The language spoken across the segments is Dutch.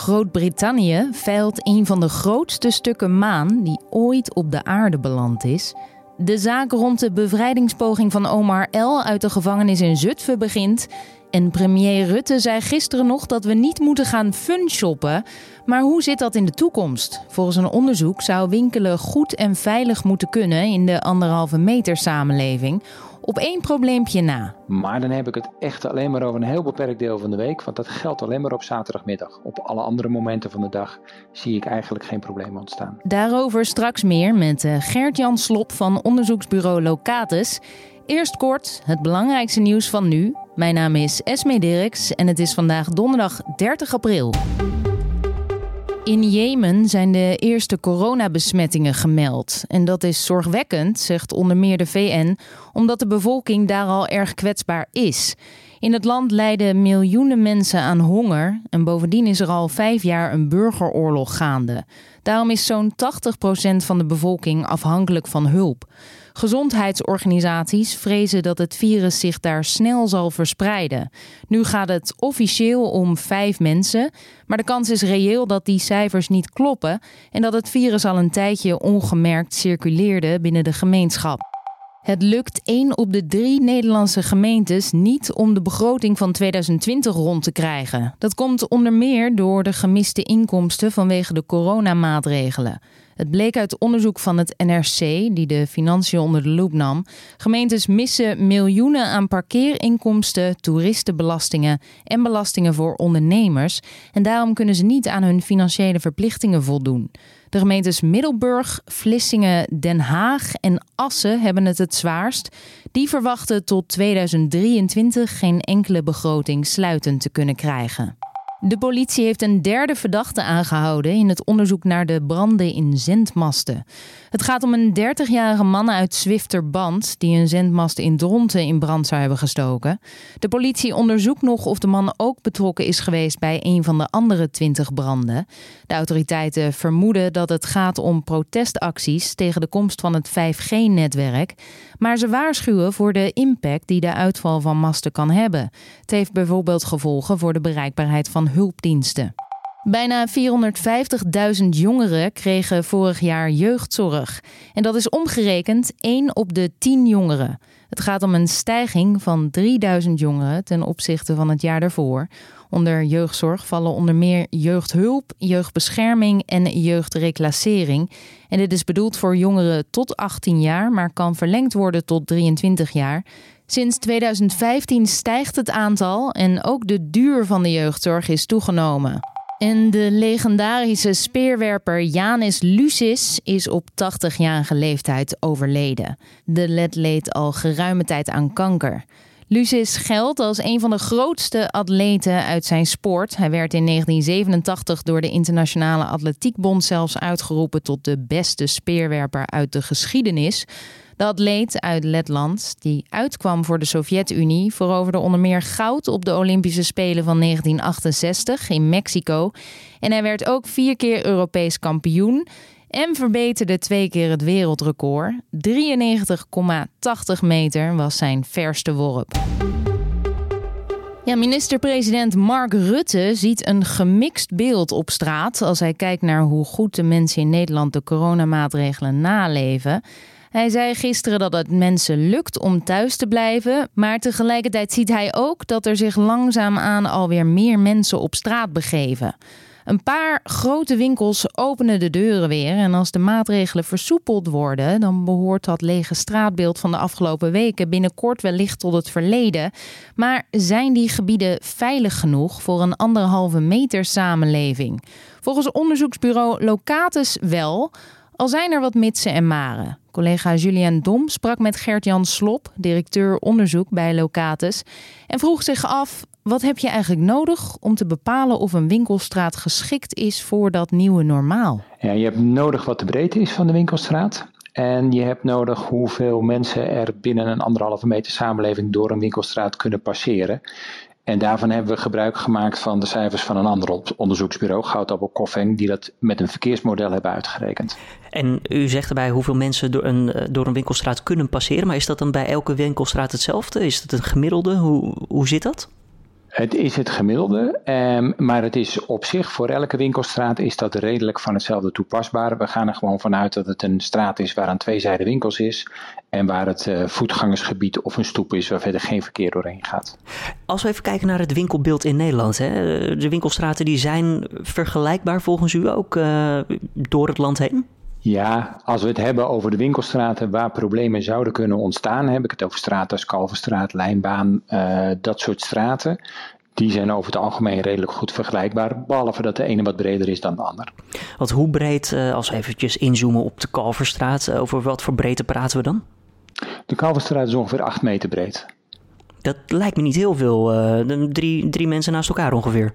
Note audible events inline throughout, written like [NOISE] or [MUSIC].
Groot-Brittannië veilt een van de grootste stukken maan die ooit op de aarde beland is. De zaak rond de bevrijdingspoging van Omar L. uit de gevangenis in Zutphen begint. En premier Rutte zei gisteren nog dat we niet moeten gaan funshoppen. Maar hoe zit dat in de toekomst? Volgens een onderzoek zou winkelen goed en veilig moeten kunnen in de anderhalve meter samenleving op één probleempje na. Maar dan heb ik het echt alleen maar over een heel beperkt deel van de week. Want dat geldt alleen maar op zaterdagmiddag. Op alle andere momenten van de dag zie ik eigenlijk geen problemen ontstaan. Daarover straks meer met eh, Gert-Jan Slop van onderzoeksbureau Locatus. Eerst kort het belangrijkste nieuws van nu. Mijn naam is Esme Dirks en het is vandaag donderdag 30 april. In Jemen zijn de eerste coronabesmettingen gemeld. En dat is zorgwekkend, zegt onder meer de VN, omdat de bevolking daar al erg kwetsbaar is. In het land lijden miljoenen mensen aan honger en bovendien is er al vijf jaar een burgeroorlog gaande. Daarom is zo'n 80% van de bevolking afhankelijk van hulp. Gezondheidsorganisaties vrezen dat het virus zich daar snel zal verspreiden. Nu gaat het officieel om vijf mensen, maar de kans is reëel dat die cijfers niet kloppen en dat het virus al een tijdje ongemerkt circuleerde binnen de gemeenschap. Het lukt één op de drie Nederlandse gemeentes niet om de begroting van 2020 rond te krijgen. Dat komt onder meer door de gemiste inkomsten vanwege de coronamaatregelen. Het bleek uit onderzoek van het NRC, die de financiën onder de loep nam. Gemeentes missen miljoenen aan parkeerinkomsten, toeristenbelastingen en belastingen voor ondernemers. En daarom kunnen ze niet aan hun financiële verplichtingen voldoen. De gemeentes Middelburg, Vlissingen, Den Haag en Assen hebben het het zwaarst. Die verwachten tot 2023 geen enkele begroting sluitend te kunnen krijgen. De politie heeft een derde verdachte aangehouden in het onderzoek naar de branden in zendmasten. Het gaat om een 30-jarige man uit Zwifterband die een zendmast in Dronten in brand zou hebben gestoken. De politie onderzoekt nog of de man ook betrokken is geweest bij een van de andere 20 branden. De autoriteiten vermoeden dat het gaat om protestacties tegen de komst van het 5G-netwerk, maar ze waarschuwen voor de impact die de uitval van masten kan hebben. Het heeft bijvoorbeeld gevolgen voor de bereikbaarheid van hulpdiensten. Bijna 450.000 jongeren kregen vorig jaar jeugdzorg. En dat is omgerekend 1 op de 10 jongeren. Het gaat om een stijging van 3000 jongeren ten opzichte van het jaar daarvoor. Onder jeugdzorg vallen onder meer jeugdhulp, jeugdbescherming en jeugdreclassering. En dit is bedoeld voor jongeren tot 18 jaar, maar kan verlengd worden tot 23 jaar. Sinds 2015 stijgt het aantal en ook de duur van de jeugdzorg is toegenomen. En de legendarische speerwerper Janis Lucis is op 80-jarige leeftijd overleden. De led leed al geruime tijd aan kanker. Lucis geldt als een van de grootste atleten uit zijn sport. Hij werd in 1987 door de Internationale Atletiekbond zelfs uitgeroepen tot de beste speerwerper uit de geschiedenis. De atleet uit Letland, die uitkwam voor de Sovjet-Unie, veroverde onder meer goud op de Olympische Spelen van 1968 in Mexico. En hij werd ook vier keer Europees kampioen en verbeterde twee keer het wereldrecord. 93,80 meter was zijn verste worp. Ja, minister-president Mark Rutte ziet een gemixt beeld op straat als hij kijkt naar hoe goed de mensen in Nederland de coronamaatregelen naleven. Hij zei gisteren dat het mensen lukt om thuis te blijven, maar tegelijkertijd ziet hij ook dat er zich langzaamaan alweer meer mensen op straat begeven. Een paar grote winkels openen de deuren weer. En als de maatregelen versoepeld worden, dan behoort dat lege straatbeeld van de afgelopen weken binnenkort wellicht tot het verleden. Maar zijn die gebieden veilig genoeg voor een anderhalve meter samenleving? Volgens onderzoeksbureau Locatus wel. Al zijn er wat mitsen en maren. Collega Julien Dom sprak met Gert-Jan Slop, directeur onderzoek bij Locatus, en vroeg zich af: wat heb je eigenlijk nodig om te bepalen of een winkelstraat geschikt is voor dat nieuwe normaal? Ja, je hebt nodig wat de breedte is van de winkelstraat. En je hebt nodig hoeveel mensen er binnen een anderhalve meter samenleving door een winkelstraat kunnen passeren. En daarvan hebben we gebruik gemaakt van de cijfers van een ander onderzoeksbureau, Goudappel Koffing, die dat met een verkeersmodel hebben uitgerekend. En u zegt erbij hoeveel mensen door een, eh, door een winkelstraat kunnen passeren, maar is dat dan bij elke winkelstraat hetzelfde? Is dat een gemiddelde? Hoe, hoe zit dat? Het is het gemiddelde, um, maar het is op zich voor elke winkelstraat is dat redelijk van hetzelfde toepasbaar. We gaan er gewoon vanuit dat het een straat is waar aan twee zijden winkels is en waar het uh, voetgangersgebied of een stoep is waar verder geen verkeer doorheen gaat. Als we even kijken naar het winkelbeeld in Nederland, hè, de winkelstraten die zijn vergelijkbaar volgens u ook uh, door het land heen? Ja, als we het hebben over de winkelstraten waar problemen zouden kunnen ontstaan, heb ik het over straten als Kalverstraat, Lijnbaan, uh, dat soort straten. Die zijn over het algemeen redelijk goed vergelijkbaar, behalve dat de ene wat breder is dan de ander. Want hoe breed, uh, als we eventjes inzoomen op de Kalverstraat, uh, over wat voor breedte praten we dan? De Kalverstraat is ongeveer 8 meter breed. Dat lijkt me niet heel veel, drie, drie mensen naast elkaar ongeveer.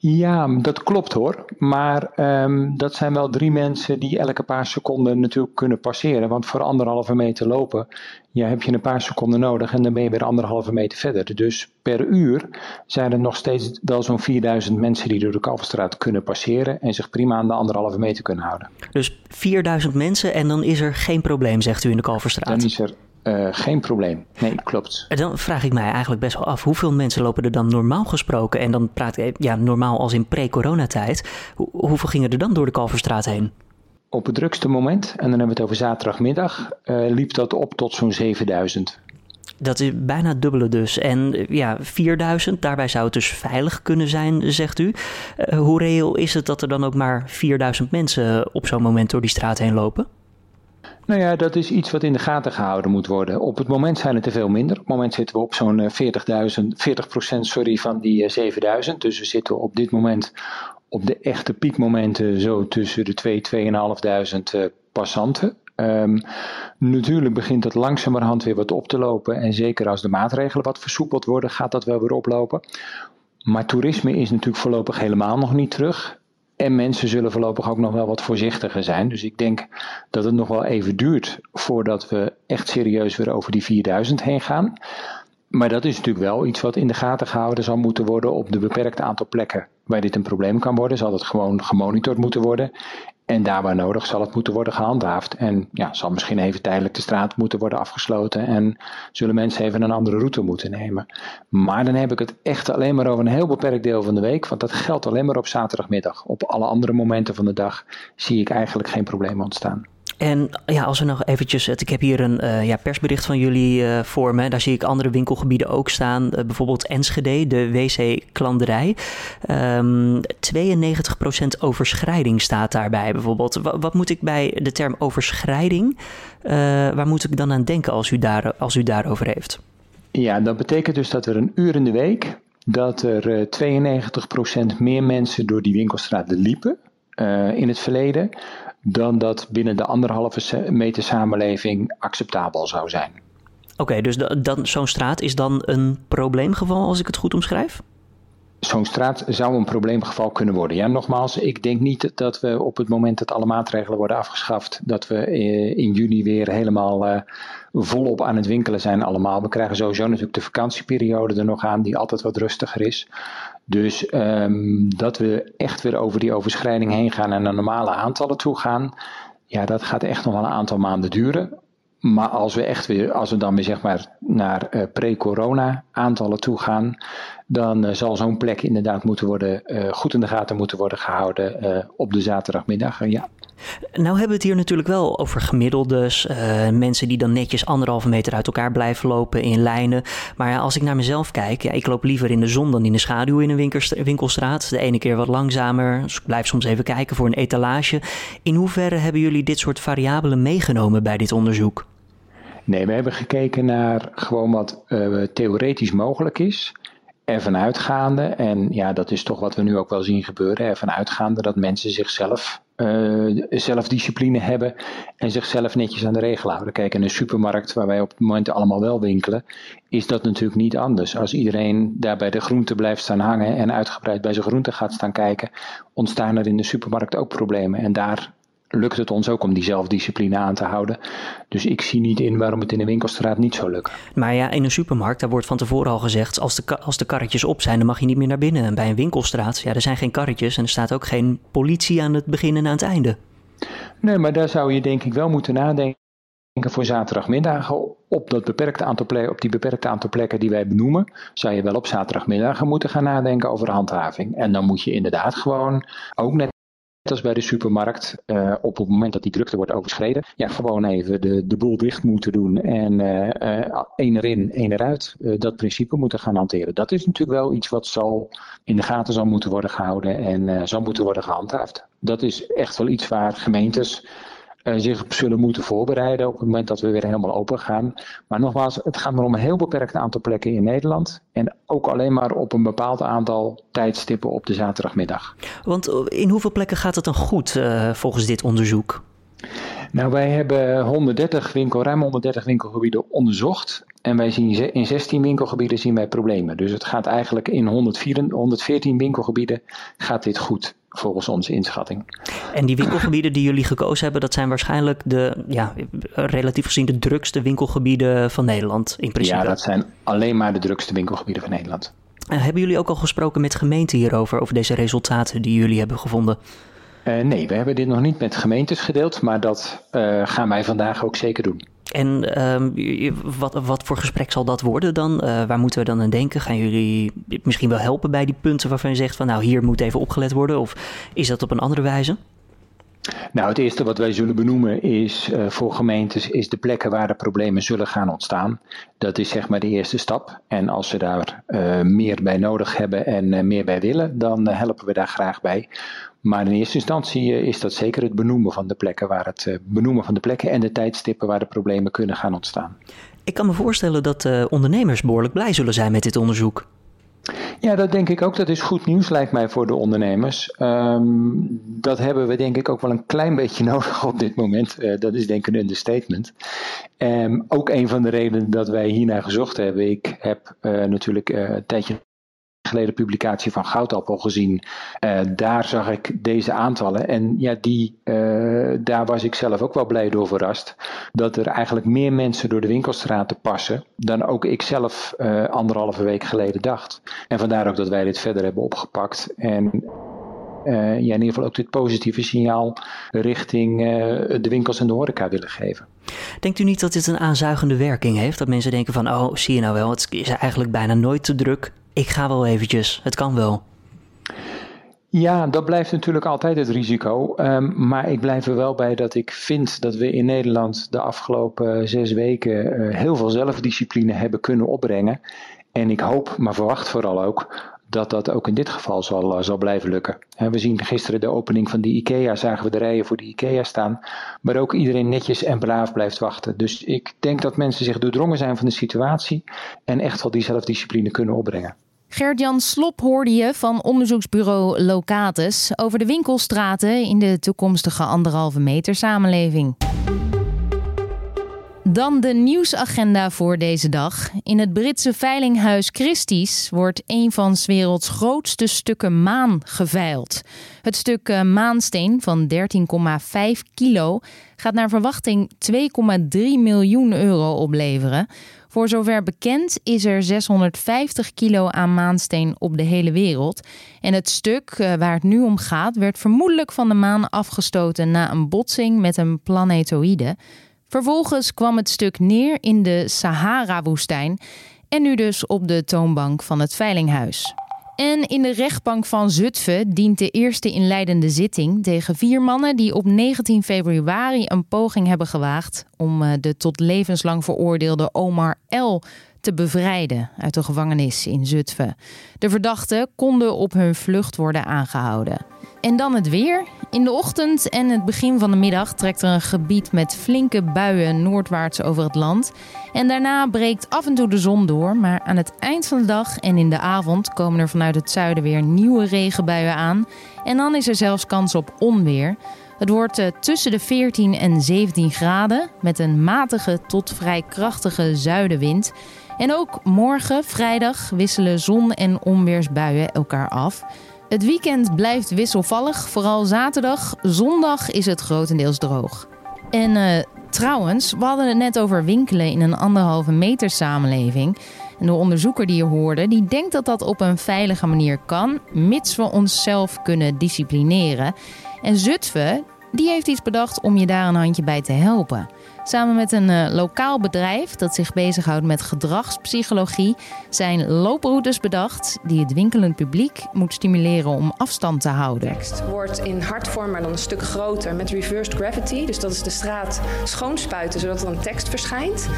Ja, dat klopt hoor. Maar um, dat zijn wel drie mensen die elke paar seconden natuurlijk kunnen passeren. Want voor anderhalve meter lopen ja, heb je een paar seconden nodig en dan ben je weer anderhalve meter verder. Dus per uur zijn er nog steeds wel zo'n 4000 mensen die door de Kalverstraat kunnen passeren en zich prima aan de anderhalve meter kunnen houden. Dus 4000 mensen en dan is er geen probleem, zegt u in de Kalverstraat? Dan is er uh, geen probleem. Nee, klopt. Dan vraag ik mij eigenlijk best wel af, hoeveel mensen lopen er dan normaal gesproken? En dan praat ik, ja, normaal als in pre-coronatijd. Hoe, hoeveel gingen er dan door de Kalverstraat heen? Op het drukste moment, en dan hebben we het over zaterdagmiddag, uh, liep dat op tot zo'n 7000. Dat is bijna het dubbele dus. En ja, 4000, daarbij zou het dus veilig kunnen zijn, zegt u. Uh, hoe reëel is het dat er dan ook maar 4000 mensen op zo'n moment door die straat heen lopen? Nou ja, dat is iets wat in de gaten gehouden moet worden. Op het moment zijn het er veel minder. Op het moment zitten we op zo'n 40.000, 40% sorry, van die 7000. Dus we zitten op dit moment op de echte piekmomenten zo tussen de 2, 2.500 uh, passanten. Um, natuurlijk begint het langzamerhand weer wat op te lopen. En zeker als de maatregelen wat versoepeld worden, gaat dat wel weer oplopen. Maar toerisme is natuurlijk voorlopig helemaal nog niet terug. En mensen zullen voorlopig ook nog wel wat voorzichtiger zijn. Dus ik denk dat het nog wel even duurt voordat we echt serieus weer over die 4000 heen gaan. Maar dat is natuurlijk wel iets wat in de gaten gehouden zal moeten worden op de beperkte aantal plekken waar dit een probleem kan worden. Zal het gewoon gemonitord moeten worden. En daar waar nodig zal het moeten worden gehandhaafd. En ja, zal misschien even tijdelijk de straat moeten worden afgesloten. En zullen mensen even een andere route moeten nemen. Maar dan heb ik het echt alleen maar over een heel beperkt deel van de week. Want dat geldt alleen maar op zaterdagmiddag. Op alle andere momenten van de dag zie ik eigenlijk geen problemen ontstaan. En ja, als we nog eventjes, ik heb hier een uh, ja, persbericht van jullie uh, voor me. Daar zie ik andere winkelgebieden ook staan. Uh, bijvoorbeeld Enschede, de WC-klanderij. Um, 92% overschrijding staat daarbij bijvoorbeeld. Wat, wat, moet ik bij de term overschrijding, waar moet ik dan aan denken als u, daar, als u daarover heeft? Ja, dat betekent dus dat er een uur in de week, dat er 92% meer mensen door die winkelstraat liepen in het verleden dan dat binnen de anderhalve meter samenleving acceptabel zou zijn. Oké, dus dan, zo'n straat is dan een probleemgeval als ik het goed omschrijf? Zo'n straat zou een probleemgeval kunnen worden. Ja, nogmaals, ik denk niet dat we op het moment dat alle maatregelen worden afgeschaft, dat we eh, in juni weer helemaal uh, volop aan het winkelen zijn allemaal. We krijgen sowieso natuurlijk de vakantieperiode er nog aan, die altijd wat rustiger is. Dus um, dat we echt weer over die overschrijding heen gaan en naar normale aantallen toe gaan, ja, dat gaat echt nog wel een aantal maanden duren. Maar als we echt weer, als we dan weer zeg maar naar uh, pre-corona aantallen toe gaan, dan uh, zal zo'n plek inderdaad moeten worden, uh, goed in de gaten moeten worden gehouden op de zaterdagmiddag. ja. Nou hebben we het hier natuurlijk wel over gemiddeldes. Mensen die dan netjes anderhalve meter uit elkaar blijven lopen in lijnen. Maar ja, als ik naar mezelf kijk, ja, ik loop liever in de zon dan in de schaduw in een winkelstraat. De ene keer wat langzamer. Dus ik blijf soms even kijken voor een etalage. In hoeverre hebben jullie dit soort variabelen meegenomen bij dit onderzoek? Nee, we hebben gekeken naar gewoon wat uh, theoretisch mogelijk is ervan uitgaande, en ja, dat is toch wat we nu ook wel zien gebeuren, ervan uitgaande dat mensen zichzelf uh, zelfdiscipline hebben en zichzelf netjes aan de regelen houden. Kijk, in een supermarkt waar wij op het moment allemaal wel winkelen, is dat natuurlijk niet anders. Als iedereen daar bij de groente blijft staan hangen en uitgebreid bij zijn groente gaat staan kijken, ontstaan er in de supermarkt ook problemen. En daar lukt het ons ook om die zelfdiscipline aan te houden. Dus ik zie niet in waarom het in de winkelstraat niet zou lukken. Maar ja, in een supermarkt, daar wordt van tevoren al gezegd... als de, als de karretjes op zijn, dan mag je niet meer naar binnen. En bij een winkelstraat, ja, er zijn geen karretjes... en er staat ook geen politie aan het begin en aan het einde. Nee, maar daar zou je denk ik wel moeten nadenken voor zaterdagmiddagen op, dat beperkte aantal plekken, op die beperkte aantal plekken die wij benoemen, zou je wel op zaterdagmiddagen moeten gaan nadenken over handhaving. En dan moet je inderdaad gewoon, ook net als bij de supermarkt, uh, op het moment dat die drukte wordt overschreden, ja, gewoon even de, de boel dicht moeten doen en uh, uh, één erin, één eruit, dat principe moeten gaan hanteren. Dat is natuurlijk wel iets wat zal in de gaten zal moeten worden gehouden en zal moeten worden gehandhaafd. Dat is echt wel iets waar gemeentes zich zullen moeten voorbereiden op het moment dat we weer helemaal open gaan. Maar nogmaals, het gaat maar om een heel beperkt aantal plekken in Nederland. En ook alleen maar op een bepaald aantal tijdstippen op de zaterdagmiddag. Want in hoeveel plekken gaat het dan goed uh, volgens dit onderzoek? Nou, wij hebben 130 winkel, ruim 130 winkelgebieden onderzocht. En wij zien in 16 winkelgebieden zien wij problemen. Dus het gaat eigenlijk in 104, 114 winkelgebieden gaat dit goed volgens onze inschatting. En die winkelgebieden die jullie gekozen hebben, dat zijn waarschijnlijk de, ja, relatief gezien de drukste winkelgebieden van Nederland in principe. Ja, dat zijn alleen maar de drukste winkelgebieden van Nederland. Uh, hebben jullie ook al gesproken met gemeenten hierover, over deze resultaten die jullie hebben gevonden? Uh, nee, we hebben dit nog niet met gemeentes gedeeld, maar dat uh, gaan wij vandaag ook zeker doen. En uh, wat, wat voor gesprek zal dat worden dan? Uh, waar moeten we dan aan denken? Gaan jullie misschien wel helpen bij die punten waarvan je zegt van nou hier moet even opgelet worden? Of is dat op een andere wijze? Nou, het eerste wat wij zullen benoemen is uh, voor gemeentes is de plekken waar de problemen zullen gaan ontstaan. Dat is zeg maar de eerste stap. En als ze daar uh, meer bij nodig hebben en uh, meer bij willen, dan helpen we daar graag bij. Maar in eerste instantie is dat zeker het benoemen van de plekken waar het benoemen van de plekken en de tijdstippen waar de problemen kunnen gaan ontstaan. Ik kan me voorstellen dat ondernemers behoorlijk blij zullen zijn met dit onderzoek. Ja, dat denk ik ook. Dat is goed nieuws, lijkt mij, voor de ondernemers. Um, dat hebben we denk ik ook wel een klein beetje [LAUGHS] nodig op dit moment. Uh, dat is denk ik een understatement. Um, ook een van de redenen dat wij hiernaar gezocht hebben. Ik heb uh, natuurlijk uh, een tijdje geleden publicatie van Goudappel gezien. Daar zag ik deze aantallen. En ja, die, daar was ik zelf ook wel blij door verrast. Dat er eigenlijk meer mensen door de winkelstraten passen. dan ook ik zelf uh, anderhalve week geleden dacht. En vandaar ook dat wij dit verder hebben opgepakt. En uh, ja, in ieder geval ook dit positieve signaal richting de winkels en de horeca willen geven. Denkt u niet dat dit een aanzuigende werking heeft? Dat mensen denken van, oh, zie je nou wel, het is eigenlijk bijna nooit te druk ik ga wel eventjes, het kan wel. Ja, dat blijft natuurlijk altijd het risico. Um, maar ik blijf er wel bij dat ik vind dat we in Nederland de afgelopen zes weken uh, heel veel zelfdiscipline hebben kunnen opbrengen. En ik hoop, maar verwacht vooral ook, dat dat ook in dit geval zal, uh, zal blijven lukken. We zien gisteren de opening van die IKEA, zagen we de rijen voor de IKEA staan. Maar ook iedereen netjes en braaf blijft wachten. Dus ik denk dat mensen zich doordrongen zijn van de situatie en echt wel die zelfdiscipline kunnen opbrengen. Gert-Jan Slop hoorde je van onderzoeksbureau Locatus over de winkelstraten in de toekomstige anderhalve meter samenleving. Dan de nieuwsagenda voor deze dag. In het Britse veilinghuis Christie's wordt een van 's werelds grootste stukken maan geveild. Het stuk eh, maansteen van 13,5 kilo gaat naar verwachting 2,3 miljoen euro opleveren. Voor zover bekend is er 650 kilo aan maansteen op de hele wereld. En het stuk eh, waar het nu om gaat, werd vermoedelijk van de maan afgestoten na een botsing met een planetoïde. Vervolgens kwam het stuk neer in de Sahara-woestijn en nu dus op de toonbank van het veilinghuis. En in de rechtbank van Zutphen dient de eerste inleidende zitting tegen vier mannen die op 19 februari een poging hebben gewaagd om eh, de tot levenslang veroordeelde Omar L te bevrijden uit de gevangenis in Zutphen. De verdachten konden op hun vlucht worden aangehouden. En dan het weer. In de ochtend en het begin van de middag trekt er een gebied met flinke buien noordwaarts over het land. En daarna breekt af en toe de zon door, maar aan het eind van de dag en in de avond komen er vanuit het zuiden weer nieuwe regenbuien aan. En dan is er zelfs kans op onweer. Het wordt uh, tussen de 14 en 17 graden met een matige tot vrij krachtige zuidenwind. En ook morgen, vrijdag, wisselen zon- en onweersbuien elkaar af. Het weekend blijft wisselvallig, vooral zaterdag. Zondag is het grotendeels droog. En uh, trouwens, we hadden het net over winkelen in een anderhalve meter samenleving. En de onderzoeker die je hoorde, die denkt dat dat op een veilige manier kan, mits we onszelf kunnen disciplineren. En Zutphen, die heeft iets bedacht om je daar een handje bij te helpen. Samen met een uh, lokaal bedrijf dat zich bezighoudt met gedragspsychologie zijn looproutes bedacht die het winkelend publiek moet stimuleren om afstand te houden. tekst wordt in hartvorm, maar dan een stuk groter met reversed gravity. Dus dat is de straat schoonspuiten zodat er een tekst verschijnt.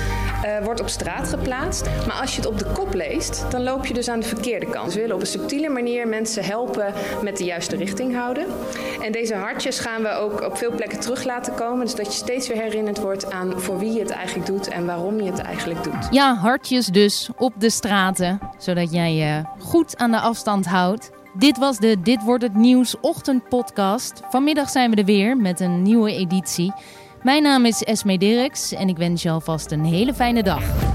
Uh, wordt op straat geplaatst. Maar als je het op de kop leest, dan loop je dus aan de verkeerde kant. We willen op een subtiele manier mensen helpen met de juiste richting houden. En deze hartjes gaan we ook op veel plekken terug laten komen. Dus dat je steeds weer herinnerd wordt voor wie je het eigenlijk doet en waarom je het eigenlijk doet. Ja, hartjes dus op de straten, zodat jij je goed aan de afstand houdt. Dit was de Dit wordt het nieuws ochtendpodcast. Vanmiddag zijn we er weer met een nieuwe editie. Mijn naam is Esme Dirks en ik wens je alvast een hele fijne dag.